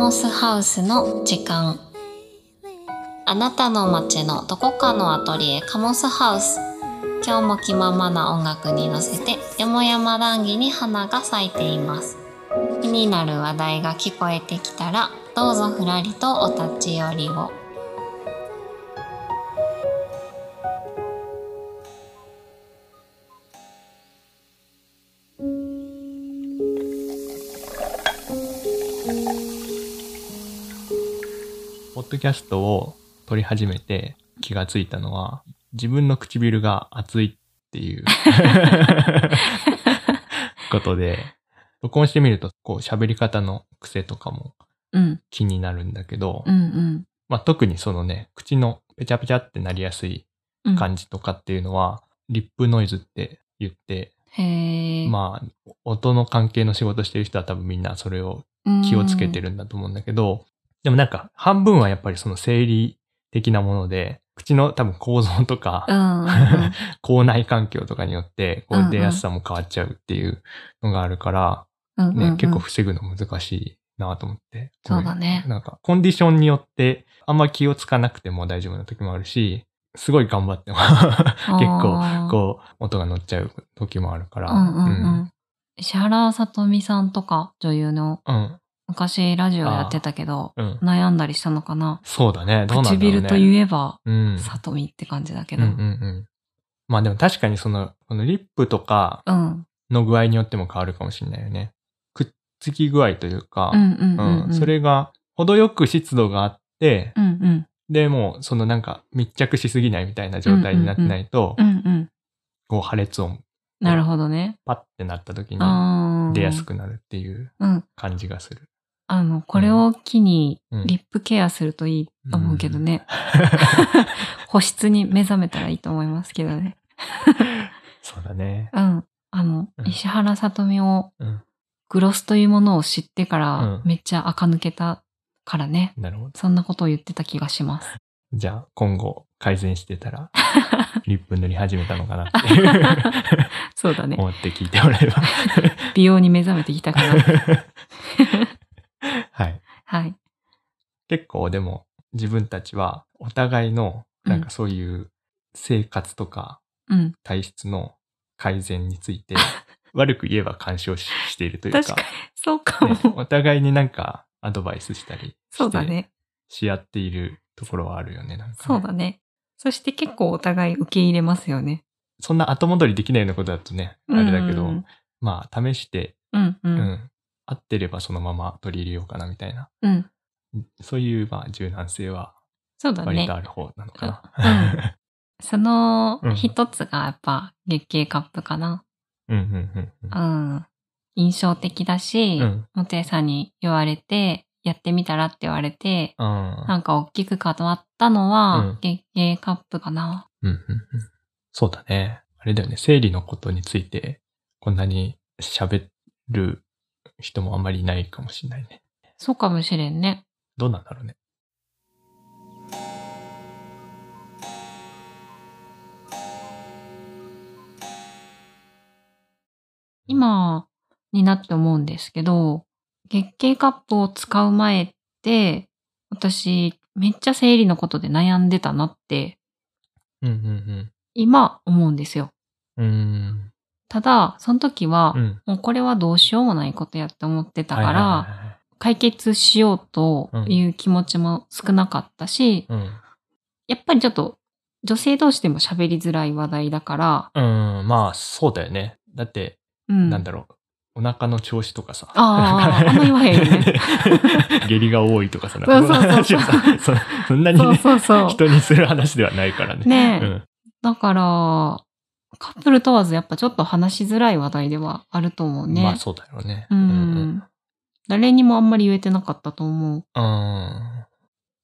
モスハウスの時間。あなたの街のどこかのアトリエカモスハウス。今日も気ままな音楽に乗せてよもやま談義に花が咲いています。気になる話題が聞こえてきたらどうぞふらりとお立ち寄りを。ドキャストを撮り始めて気がついたのは、自分の唇が熱いっていう ことで、録音してみると、こう喋り方の癖とかもうん。気になるんだけど、うんまあ、特にそのね、口のペチャペチャってなりやすいうん感じとかっていうのは、リップノイズって言って、まあ、音の関係の仕事してる人は多分みんなそれを気をつけてるんだと思うんだけど、でもなんか半分はやっぱりその生理的なもので、口の多分構造とか、うんうんうん 口内環境とかによって、こうんううん出やすさも変わっちゃうっていうのがあるから、うんうんうんね、結構防ぐの難しいなと思って。そうだねなんか、コンディションによって、あんま気をつかなくても大丈夫な時もあるし、すごい頑張っても結構、こう、音が乗っちゃう時もあるから。うんうんうん。石原さとみさんとか女優のうん。うん。昔ラジオやってたけど、うん。悩んだりしたのかな？そうだね。どうなんだろうね。唇といえば、うん。さとみって感じだけど。うんうんうん。まあでも確かにその、このリップとかうん。の具合によっても変わるかもしれないよね。くっつき具合というか。それが程よく湿度があって、うんうん。で、もうそのなんか密着しすぎないみたいな状態になってないと。こう破裂音なるほどね。パッてなった時に出やすくなるっていううん。感じがする。あの、これを機にうんリップケアするといいと思うけどね。保湿に目覚めたらいいと思いますけどね。そうだね。うん。あの、うん石原さとみをうん。グロスというものを知ってからうんめっちゃ垢抜けたからね。なるほど。そんなことを言ってた気がします。じゃあ今後改善してたら、リップ塗り始めたのかなってそうだね。思って聞いてもらえば。美容に目覚めてきたから。はい。はい。結構でも自分たちはお互いのなんかそういう生活とかうん。体質の改善について 悪く言えば干渉ししているというか確かに、そうかも。ねお互いになんかアドバイスしたりしてそうだね。し合っているところはあるよね。なんかねそうだね。そして結構お互い受け入れますよね。そんな後戻りできないようなことだとね、あれだけど、うんまあ試して、うんう。うんん、合ってればそのまま取り入れようかなみたいな、うん。そういうまあ柔軟性は割と。ある方なのかな。うんそのうん一つがやっぱ月経カップかな。うんうんうんうんうん。印象的だし、うんモテさんに言われて、やってみたらって言われて、あなんか大きく変わったのは、うん月経カップかな。うんうんうんそうだね。あれだよね。生理のことについて、こんなに喋る人もあんまりいないかもしれないね。そうかもしれんね。どうなんだろうね。今になって思うんですけど、月経カップを使う前って、私、めっちゃ生理のことで悩んでたなって、うんうん今思うんですよ。うん。ただ、その時は、うん。もうこれはどうしようもないことやって思ってたから、解決しようという気持ちも少なかったし、うん。やっぱりちょっと女性同士でも喋りづらい話題だから、うん、まあ、そうだよね。だって、うん。なんだろう。お腹の調子とかさ。あーあんま言わへんよね 下痢が多いとかさ、そうそうそうそそんなにそうね、そうそう。人にする話ではないからね。ねえうん。だから、カップル問わずやっぱちょっと話しづらい話題ではあると思うね。まあ、そうだろうね。う。ん。誰にもあんまり言えてなかったと思う。うん。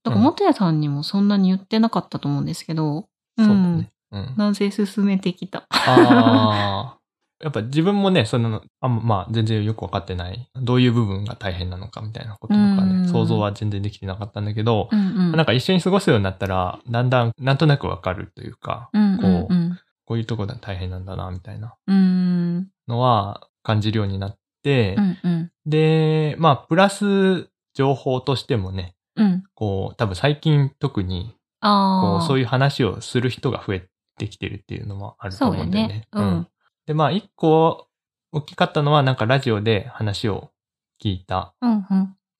だから、元谷さんにもそんなに言ってなかったと思うんですけど、そうだんね。うん。なぜ進めてきた。ああ。やっぱ自分もね、その、あんま、まあ、全然よくわかってない。どういう部分が大変なのかみたいなこととかうんね、想像は全然できてなかったんだけど、うんうん。なんか一緒に過ごすようになったら、だんだん、なんとなくわかるというか、うんうんこうん。こういうところで大変なんだな、みたいなうん。のは感じるようになって、うんうん。で、まあ、プラス、情報としてもね、うん。こう、多分最近特に。こう、そういいう話をする人が増えてきてるっていうのもあると思うんだよね。そううんで、まあ、一個大きかったのは、なんかラジオで話を聞いた。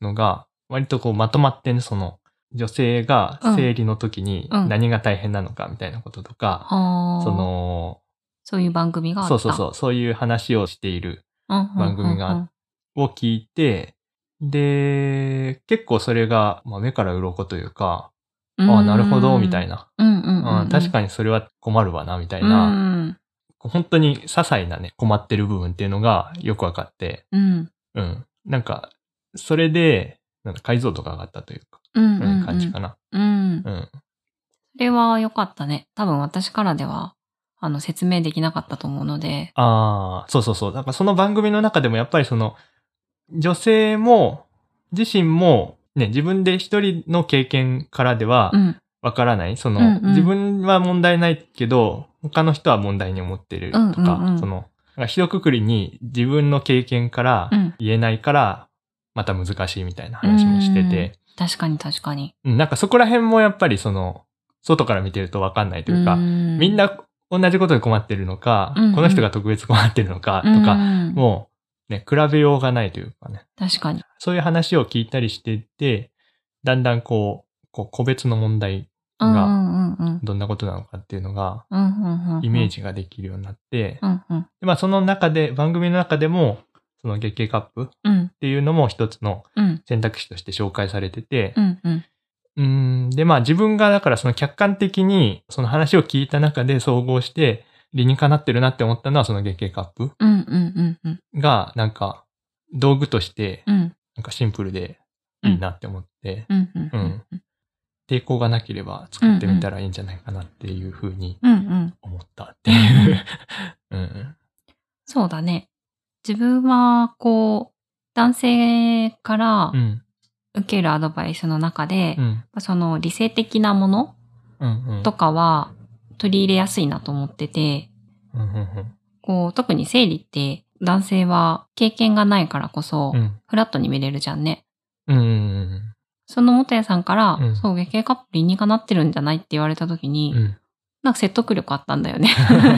のが、割とこうまとまってね、その、女性が生理の時にうん何が大変なのかみたいなこととか、ああ。そ、の、そういう番組があった。そうそうそう、そういう話をしているうんうんうんうん。番組がを聞いて、で、結構それが、まあ、目から鱗というか、うんああ、なるほど、みたい。な。うんうんうん、うん、確に、かにそれは困るわな、みたいうんな、本当に些細なね、困ってる部分っていうのがよくわかって、うん。うん。なんか、それで、なんか解像度が上がったというか、うん。ううんん。感じかな。うん。そうん。れは良かったね。多分私からでは、あの、説明できなかったと思うので。ああ、そうそうそう。なんかその番組の中でもやっぱりその、女性も、自身も、ね、自分で一人の経験からではうん。わからない。その、うんうん自分は問題ないけど、他の人は問題に思ってるとか、うんうんうんその、なんか一括りに自分の経験からうん言えないから、また難しいみたいな話もしてて、確かに確かに。うん、なんかそこら辺もやっぱりその、外から見てるとわかんないというか、んみんな同じことで困ってるのか、うんうんこの人が特別困ってるのかとか、うんもうね、比べようがないというかね、確かに。そういう話を聞いたりしてて、だんだんこう、こう個別の問題、うんうんうんうん。どんなことなのかっていうのが、うんうんうん。イメー。ジができるようになって、まあその中で、番組の中でも、その月経カップっうんていうのも一つのうん。選択肢として紹介されててう、んでまあ自分がだからその客観的にその話を聞いた中で総合して理にかなってるなって思ったのはその月経カップ。がなんか道具としてうん。なんかシンプルでいいなって思って。抵抗がなければ作ってみたらいいんじゃないかなっていうふうに。思ったっていう。うんそうだね。自分は、こう、男性から。受けるアドバイスの中でう、ん。その理性的なもの。とかは取り入れやすいなと思ってて、うん。うん。こう、特に生理って男性は経験がないからこそう、ん。フラットに見れるじゃんね。うん。うん。その元谷さんから、うんそう、月経カップ理にかなってるんじゃないって言われた時に、うん。なんか説得力あったんだよね。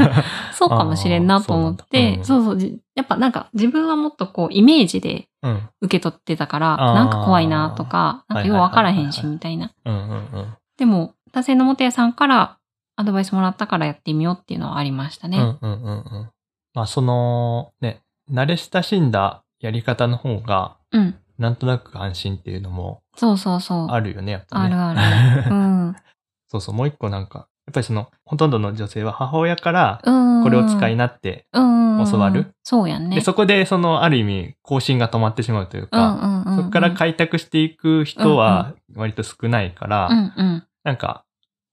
そうかもしれんなと思って、あーそうそうじやっぱなんか自分はもっとこうイメージでうん。受け取ってたから、あーなんか怖いなとか、なんかようわからへんし、みたいな。うん。うん。うん。でも、男性の元谷さんからアドバイスもらったからやってみようっていうのはありましたね。うん。うん。うん。うん。まあその、ね、慣れ親しんだやり方の方が、うん。なんとなく安心っていうのもそうそうそう。あるよね、やっぱね。あるある。うん。そうそう、もう一個なんか、やっぱりその、ほとんどの女性は母親から、うん。これを使いなって、うん。教わるそうやんね。で、そこでその、ある意味、更新が止まってしまうといううんか。そこから開拓していく人は割と少ないから、うんうん。なんか、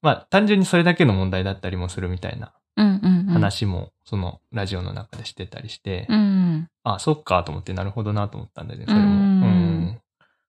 まあ、単純にそれだけの問題だったりもするみたいな。話も、その、ラジオの中でしてたりして、うん。あ、そっかと思って、なるほどなと思ったんだよね、それも。ううんん。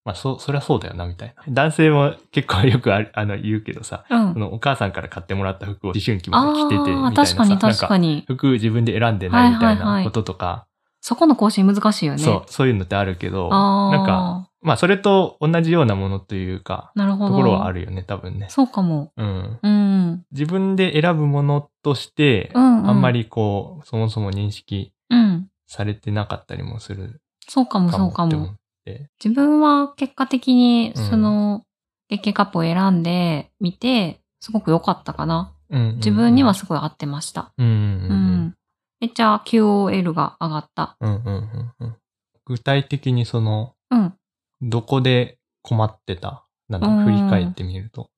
まあ、そ、そりゃそうだよな、みたいな。男性も結構よくあるあの言うけどさ、うんそ。のお母さんから買ってもらった服を思春期まで着てて、みたいなさ。確かに確かに。服自分で選んでないみたいはいはいはないこととか、そこの更新難しいよね。そう、そういうのってあるけど。なんか、まあ、それと同じようなものというか、なるほど。ところはあるよね、多分ね。そうかも。うん。うん。自分で選ぶものとして、うんうんあんまりこう、そもそも認識うん。されてなかったりもするそうかもかそうかもって思っも。て。自分は結果的に、うんその、月経カップを選んでみて、すごく良かったかな。うんうんうん自分にはすごい合ってました。うんうんううんん。めっちゃ QOL が上がった。うんうんうんうん具体的にその、うん。どこで困ってた？なんだうん振り返ってみると。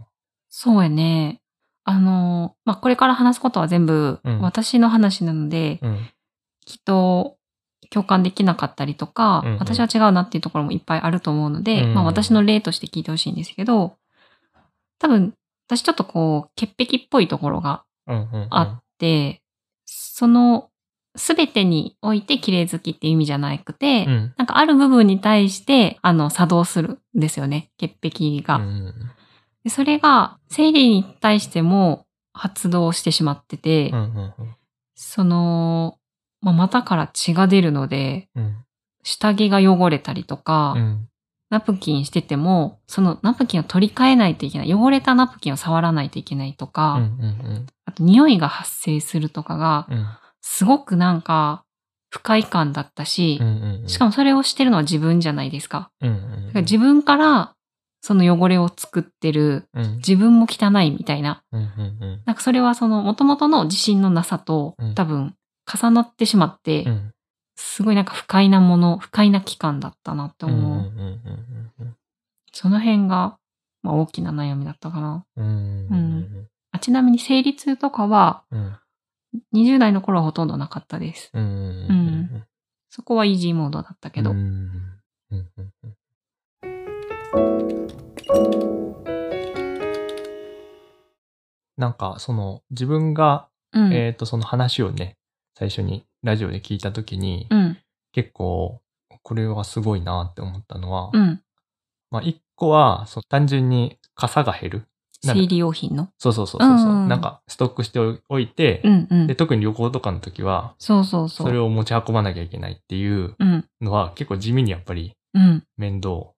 そうやね。あの、まあ、これから話すことは全部うん私の話なので、うん。きっと共感できなかったりとか、うんうん私は違うなっていうところもいっぱいあると思うので、うんまあ私の例として聞いてほしいんですけど、多分私ちょっとこう、潔癖っぽいところがうんうんうん。あって、そのすべてにおいて綺麗好きっていう意味じゃなくて、うん。なんかある部分に対して、あの、作動するんですよね、潔癖が。うんでそれが、生理に対しても発動してしまってて、うんうんその、まあ、股から血が出るので、うん。下着が汚れたりとか、うん。ナプキンしてても、そのナプキンを取り替えないといけない。汚れたナプキンを触らないといけないとか、うんうんあと匂いが発生するとかが、うん。すごくなんか不快感だったし、うんうんうん。しかもそれをしてるのは自分じゃないですか。うんうんだから自分からその汚れを作ってる、うん自分も汚いみたいな。うんうんうんなんかそれはその元々の自信のなさとうん多分重なってしまって、うんすごいなんか不快なもの、不快な期間だったなって思う。うんその辺が、まあ、大きな悩みだったかな。うんあちなみに生理痛とかはうん20代の頃はほとんどなかったです。うんうんそこはイージーモードだったけど。なんか、その、自分が、うん。えっと、その話をね、最初にラジオで聞いたときに、うん。結構、これはすごいなって思ったのは、うん。まあ、一個は、そう単純に傘が減る。生理用品の？そうそうそうそうそう、うんなんか、ストックしておいて、うんうんで、。特に旅行とかの時は、そうそうそう。それを持ち運ばなきゃいけないっていううん。のは、結構地味にやっぱりうん。面倒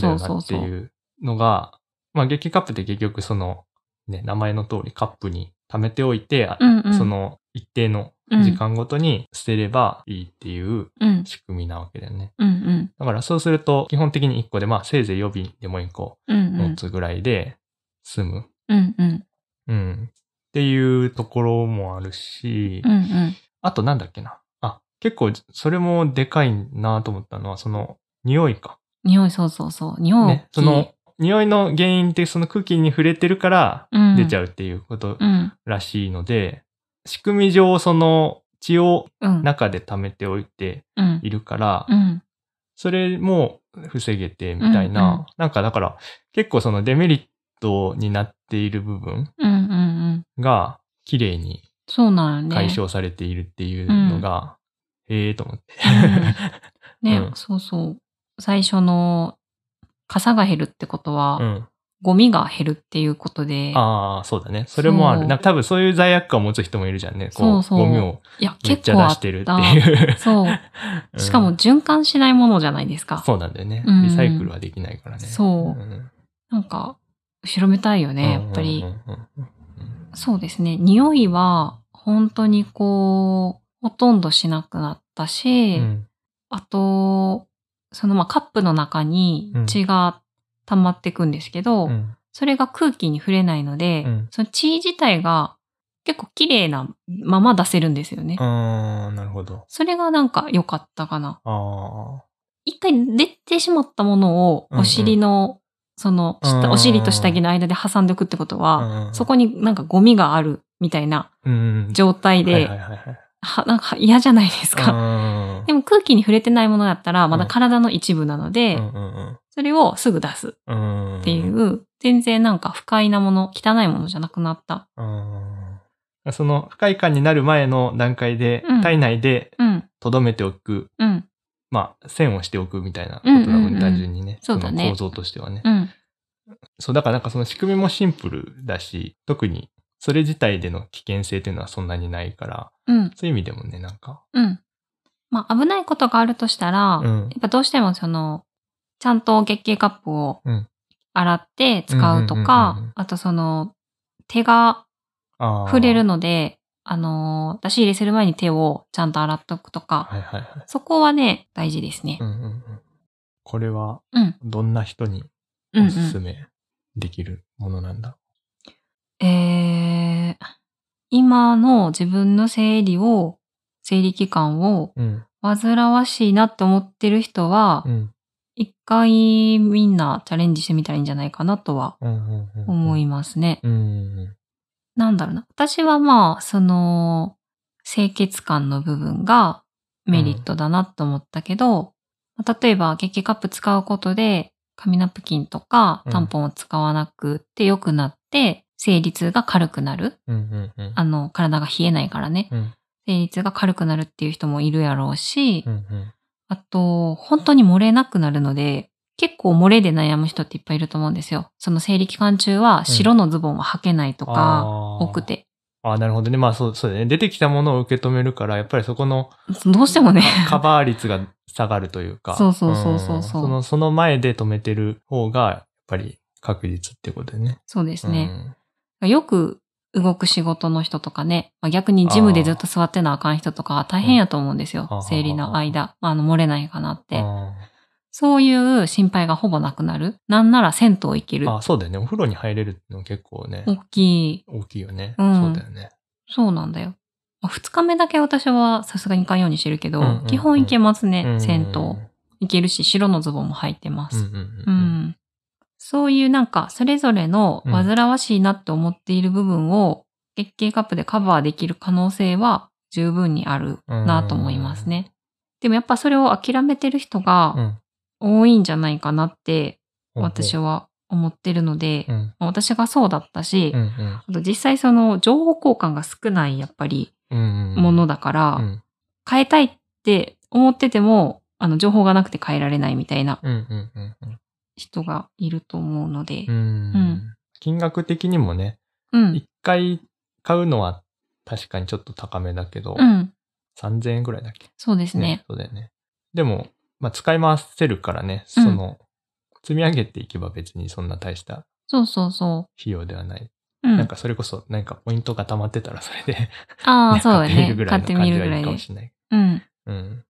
だよなって。いうのが、まあ、激カップって結局その、ね、名前の通りカップに溜めておいて、あうんうん。その一定の時間ごとに捨てればいいっていううん。仕組みなわけだよね。うんうん。だからそうすると、基本的に1個で、まあ、せいぜい予備でも1個持。つぐらいで済む。うんうん。うん。っていうところもあるし、うんうん。あとなんだっけな。あ、結構それもでかいなと思ったのは、その匂いか。匂い、そうそうそう。匂い。ね。その、匂いの原因ってその空気に触れてるからうん、出ちゃうっていうことうん。らしいので、仕組み上その血をうん。中で溜めておいてうん。いるから、うん。それも防げてみたいな、うんうんなんかだから結構そのデメリットになっている部分うんうんうん。が綺麗に。解消されているっていうのが、へえーと思って。ね、うんそうそう。最初の、傘が減るってことは、うん。ゴミが減るっていうことで、ああ、そうだね。それもある。なんか多分そういう罪悪感を持つ人もいるじゃんね。こそうそうゴミをいや、めっちゃ出してるってた。いう。そう。うんしかも循環しないものじゃないですか。そうなんだよね。うんリサイクルはできないからね。そうんなんか、後ろめたいよね、やっぱり。そうですね。匂いは、本当にこう、ほとんどしなくなったし、うんあと、そのまあカップの中にうん血が溜まってくんですけど、うんそれが空気に触れないので、うんその血自体が結構綺麗なまま出せるんですよね。あーなるほど。それがなんか良かったかな。あ一回出てしまったものをうんうんお尻の、その下、うんお尻と下着の間で挟んでおくってことあ。は、そこになんかゴミがあるみたいなうん状態で、はなんか嫌じゃないですか。うんでも空気に触れてないものだったら、まだ体の一部なので、うんうんそれをすぐ出す。うんっていう、全然なんか不快なもの、汚いものじゃなくなった。うん。その不快感になる前の段階で、うん。体内でうん、留めておく、うん、まあ、線をしておくみたいなことなのに、うんうんうん。単純にね。その構造としてはね。うん、そう、だからなんかその仕組みもシンプルだし、特にそれ自体での危険性っていうのはそんなにないから、うん、そういう意味でもね、なんか、うん。まあ危ないことがあるとしたら、うん。やっぱどうしてもその、ちゃんと月経カップをうん洗って使うとうんうんうんうんかうん、あとその、手が触れるので、あの、出し入れする前に手をちゃんと洗っとくとか、はいはいはい。そこはね、大事ですねう。んうんうん。これは、うん、どんな人にうん、うおすすん。めできるものなんだ、えー、今の自分の生理を、生理期間をうん、煩わしいなって思ってる人はう、ん。一回みんなチャレンジしてみたらいいんじゃないかなとはうんうんうん。思いますね。うんうんなんだろうな。私はまあ、その、清潔感の部分がメリットだなと思ったけど、例えば、月経カップ使うことで、紙ナプキンとかうんタンポンを使わなくて良くなって、生理痛が軽くなる。うんうんうん。あの、体が冷えないからね。うん生理痛が軽くなるっていう人もいるやろうし、うんうん。あと、本当に漏れなくなるので、結構漏れで悩む人っていっぱいいると思うんですよ。その生理期間中は白のズボンは履けないとか、多く。て。あなるほどね。まあそう、そうだね。出てきたものを受け止めるから、やっぱりそこのどうしてもね。カバー率が下がるというか。そうそうそうそうそうんその、その前で止めてる方が、やっぱり確実ってことでね。そうですね。よく動く仕事の人とかね、まあ逆にジムでずっと座ってなあかん人とかは大変やと思うんですよ。うん生理の間。あの、漏れないかなって。あそういう心配がほぼなくなる。なんなら銭湯行けるー。あ、そうだよね。お風呂に入れるの結構ね、大きい。大きいよね。うんそうだよね。そうなんだよ。まあ二日目だけ私はさすがに行かんようにしてるけど、うんうんうん基本行けますね、うん銭湯。行けるし、白のズボンも履いてます。うんうんううんん。そういうなんか、それぞれの煩わしいなって思っている部分を、月経カップでカバーできる可能性は十分にあるなと思いますね。でもやっぱそれを諦めてる人うがん。多いんじゃないかなってうん。私は思ってるので、うん。まあ私がそうだったし、うんうんあと実際その情報交換が少ないやっぱり。ものだから、うん変えたいって思ってても、あの情報がなくて変えられないみたいな。人がいると思うのでう、ん金額的にもね、うん。一回買うのは確かにちょっと高めだけど、うん。3000円ぐらいだっけ？そうですね。そうだよね。でも、まあ、使い回せるからね、うんその、積み上げていけば別にそんな大したそうそうそ費用ではない。う。うん。なんかそれこそ、なんかポイントが溜まってたらそれで、ああ、ねそうだね買ってみるぐ。らいの感じはいいかも。しれない。うん。うん。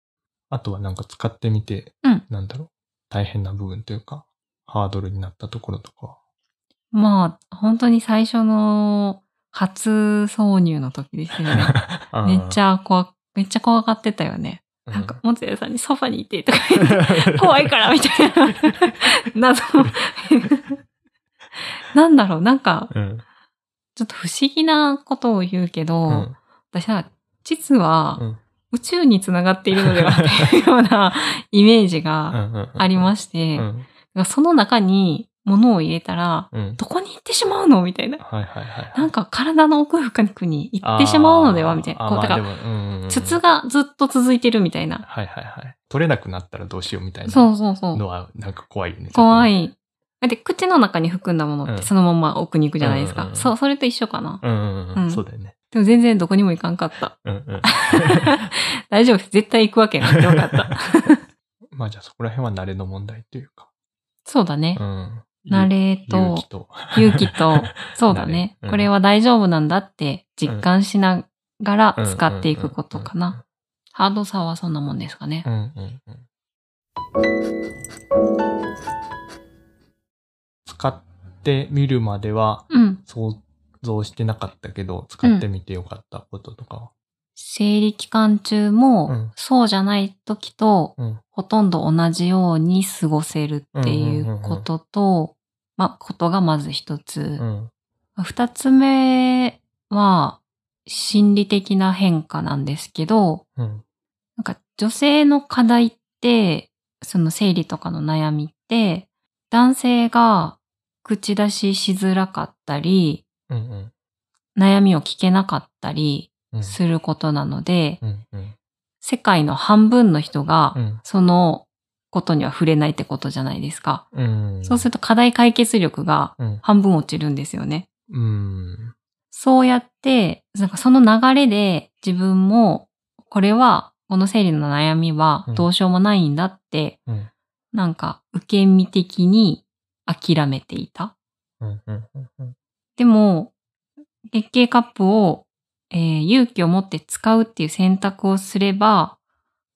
あとはなんか使ってみて、うんなんだろう、大変な部分というか、ハードルになったところとか。まあ、本当に最初の初挿入の時ですよね。めっちゃ、ゃ怖、めっちゃ怖がってたよね。うなんか、もつやさんにソファにいてとか言って、怖いからみたいな。謎。なんだろう、なんか、うん。ちょっと不思議なことを言うけど、うん。私は、実はうん宇宙につながっているのではというようなイメージがありましして、うん。その中に物を入れたら、うん。どこに行ってしまうのみたいな。はいはいはい。なんか体の奥深くに行ってしまうのではみたいな。こう、だから、まあうんうん筒がずっと続いてるみたいな。はいはいはい。取れなくなったらどうしようみたいなそうそうそう。のはなんか怖いよね。怖い。い。だって口の中に含んだものっうんてそのまま奥に行くじゃないですか。うんうんうんそう、それと一緒かな。うんうんう。うんんそうだよね。でも全然どこにも行かんかった。うんうん。大丈夫です。絶対行くわけなくてよかった。まあじゃあそこら辺は慣れの問題というか。そうだねう。ん。慣れと勇気と。勇気と、そうだね。うんこれは大丈夫なんだって実感しながら使っていくことかな。ハードさはそんなもんですかねう。んうんうん。使ってみるまではうん。想像してなかったけど、使ってみてよかったこととかは？生理期間中うもん、そうじゃない時と、うん。ほとんど同じように過ごせるっていうことと、まあ、ことがまず一つ。うん。二つ目は、心理的な変化なんですけど、うん。なんか女性の課題って、その生理とかの悩みって、男性が口出ししづらかったり。悩みを聞けなかったりうん。することなので、うんうん。世界の半分の人がうん。そのことには触れないってことじゃないですか。うん。そうすると課題解決力がうん。半分落ちるんですよね。うん。そうやって、なんかその流れで自分も、これは、この生理の悩みはどうしようもないんだって、うん。なんか受け身的に諦めていた。でも、月経カップを、えー勇気を持って使うっていう選択をすれば、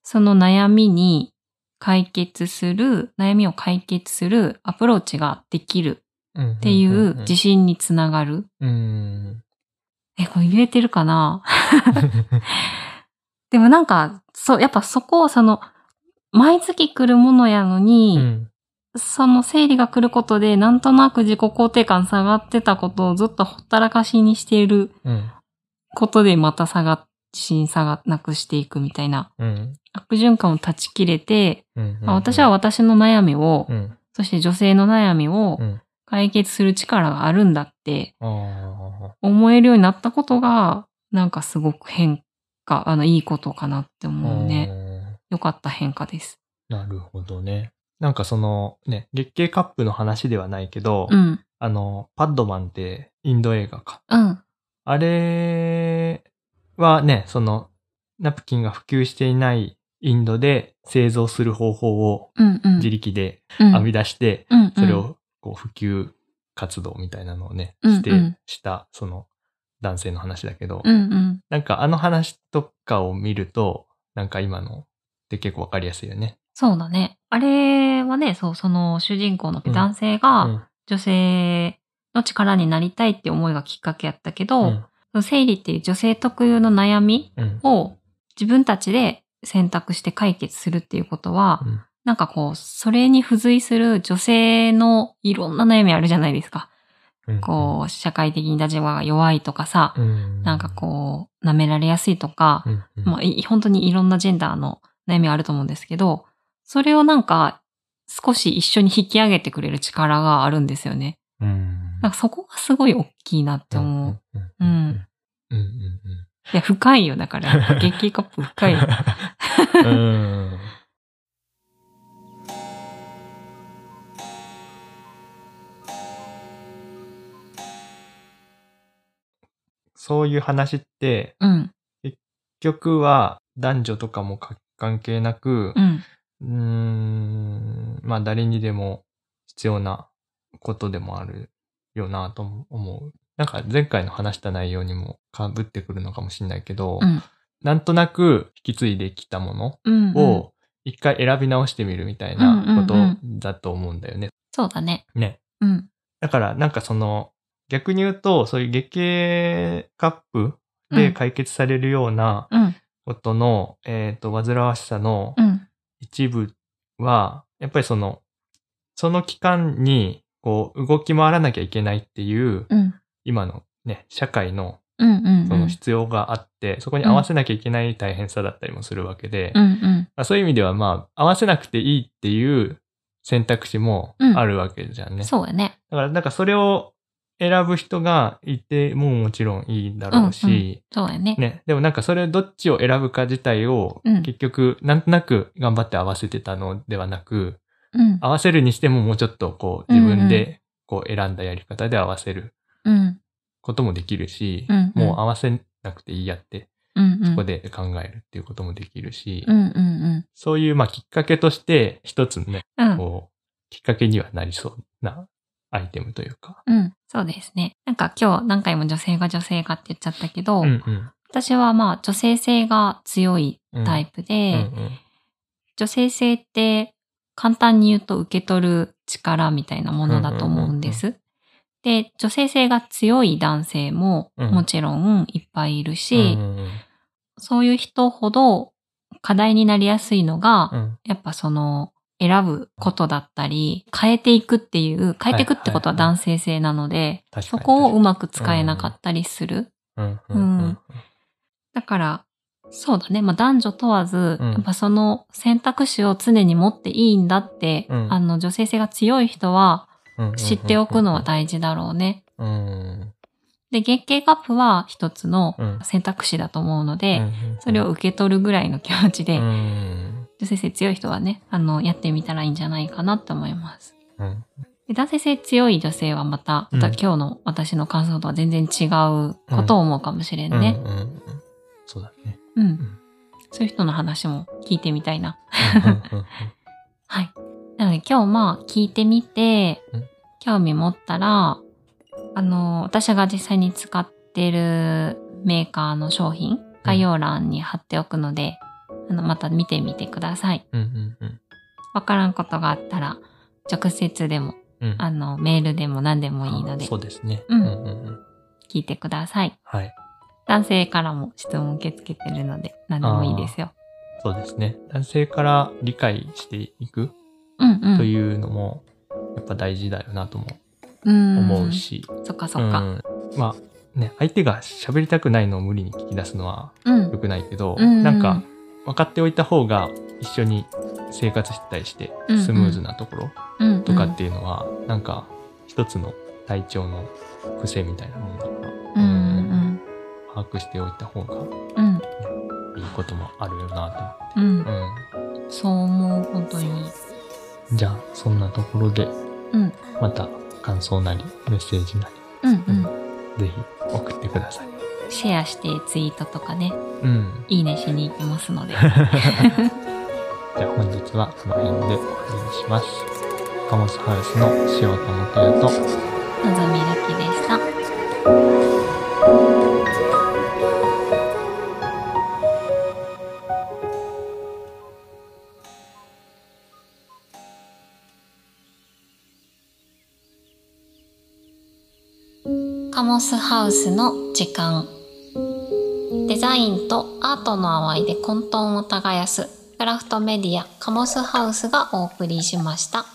その悩みに解決する、悩みを解決するアプローチができるうん。っていう自信につながる。うん。え、これ言えてるかな？でもなんか、そう、やっぱそこをその、毎月来るものやのに、うん。その生理が来ることで、なんとなく自己肯定感下がってたことをずっとほったらかしにしているうん。ことでまた下が、自信下がなくしていくみたいなうん。悪循環を断ち切れて、うん。まあ私は私の悩みを、うん。そして女性の悩みをうん。解決する力があるんだって。思えるようになったことが、なんかすごく変化、あの、いいことかなって思うね。ね。良かった変化です。なるほどね。なんかそのね、月経カップの話ではないけど、うん。あの、パッドマンってインド映画か。うん。あれはね、その、ナプキンが普及していないインドで製造する方法を。自力でうん編み出して、うんうんそれをこう普及活動みたいなのをね、うんうんして、した、その男性の話だけど、うんうん。なんかあの話とかを見ると、なんか今のって結構わかりやすいよね。そうだね。あれはね、そう、その主人公のうん男性うがん。女性の力になりたいって思いがきっかけやったけど、うん生理っていう女性特有の悩みうん。を自分たちで選択して解決するっていうことは、うんなんかこう、それに付随する女性のいろんな悩みあるじゃないですか。うんこう、社会的に立場が弱いとかさ、うんなんかこう、舐められやすいとか、うんうんまあ、い本当にいろんなジェンダーの悩みあると思うんですけど、それをなんか少し一緒に引き上げてくれる力があるんですよね。うんなんかそこがすごい大きいなって思う。うんうんうんいや、深いよ。だから、やっぱ激カップ深い。うんそういう話って、うん。結局は男女とかもか関係なくう、ん。ん、まあ誰にでも必要なことでもあるよなと思う。なんか前回の話した内容にも被ってくるのかもしれないけど、うん。なんとなく引き継いできたものうん。うんを一回選び直してみるみたいなことうんうんだと思うんだよね。そうだね。ね。うん。だからなんかその逆に言うとそういう月経カップで解決されるようなうん。ことの、えっ、と、煩わしさのうん。一部は、やっぱりその、その期間にこう動き回らなきゃいけないっていううん。今のね、社会の。その必要があって、そこに合わせなきゃいけない大変さだったりもするわけで、うん。うん。まあそういう意味ではまあ合わせなくていいっていう選択肢もあるわけじゃんね。そうやね。だからなんかそれを選ぶ人がいてももちろんいいだろうし、そうやね。ね。でもなんかそれどっちを選ぶか自体をうん結局なんとなく頑張って合わせてたのではなく、うん。合わせるにしてももうちょっとこう自分でこう選んだやり方で合わせるうん。こともできるし、うんうんもう合わせなくていいやって、うん。うん。そこで考えるっていうこともできるし、うん。うん。そういうまあきっかけとして一つね、うん。こう、きっかけにはなりそうなアイテムというか。うん。そうですね。なんか今日何回も女性が女性がって言っちゃったけど、うんうん。私はまあ女性性が強いタイプうんで、うん女性性って簡単に言うと受け取る力みたいなものだと思うんです。で、女性性が強い男性もうん。もちろんいっぱいいるし、そういう人ほど課題になりやすいのが、うん。やっぱその選ぶことだったり、変えていくっていう、変えていくってことは男性性なので、そこをうまく使えなかったりする。だから、そうだね。まあ男女問わず、うんやっぱその選択肢を常に持っていいんだって、うんあの女性性が強い人は知っておくのは大事だろうね。うんで、月経カップは一つのうん選択肢だと思うので、うんそれを受け取るぐらいの気持ちで、うん女性性強い人はね、あの、やってみたらいいんじゃないかなって思います。うんで男性性強い女性はまた、またうん今日の私の感想とは全然違うことを思うかもしれんね。そうだね。うん。んそういう人の話も聞いてみたいな。はい。なので今日まあ聞いてみてうん、興味持ったら、あの、私が実際に使ってるメーカーの商品、概要欄に貼っておくので、あの、また見てみてください。うんうんうんわからんことがあったら、直接でも、うんあの、メールでも何でもいいのでそ、うですね。うん聞いてください。はい。男性からも質問受け付けてるので、何でもいいですよ。そうですね。男性から理解していく。というのも、やっぱ大事だよなともうん思う。し。そっかそっか。うんまあ、ね、相手が喋りたくないのを無理に聞き出すのはうん。良くないけど、うんなんか、分かっておいた方が一緒に生活してたりしてスムーズなところうん、とかっていうのは、なんか一つの体調の癖みたいなもんだ把握しておいた方がうん。いいこともあるよなうん。と思って。そう思う、本当に。うん。じゃあ、そんなところで、うん。また感想なりメッセージなうんうん。り、ぜひ送ってください。シェアしてツイートとかね、うん。いいねしに行きますので。じゃあ本日はこの辺で終わりにします。カモスハウスの塩田元也と、のぞみるきでしモスハウスの時間デザインとアートの淡いで混沌を耕すクラフトメディアカモスハウスがお送りしました。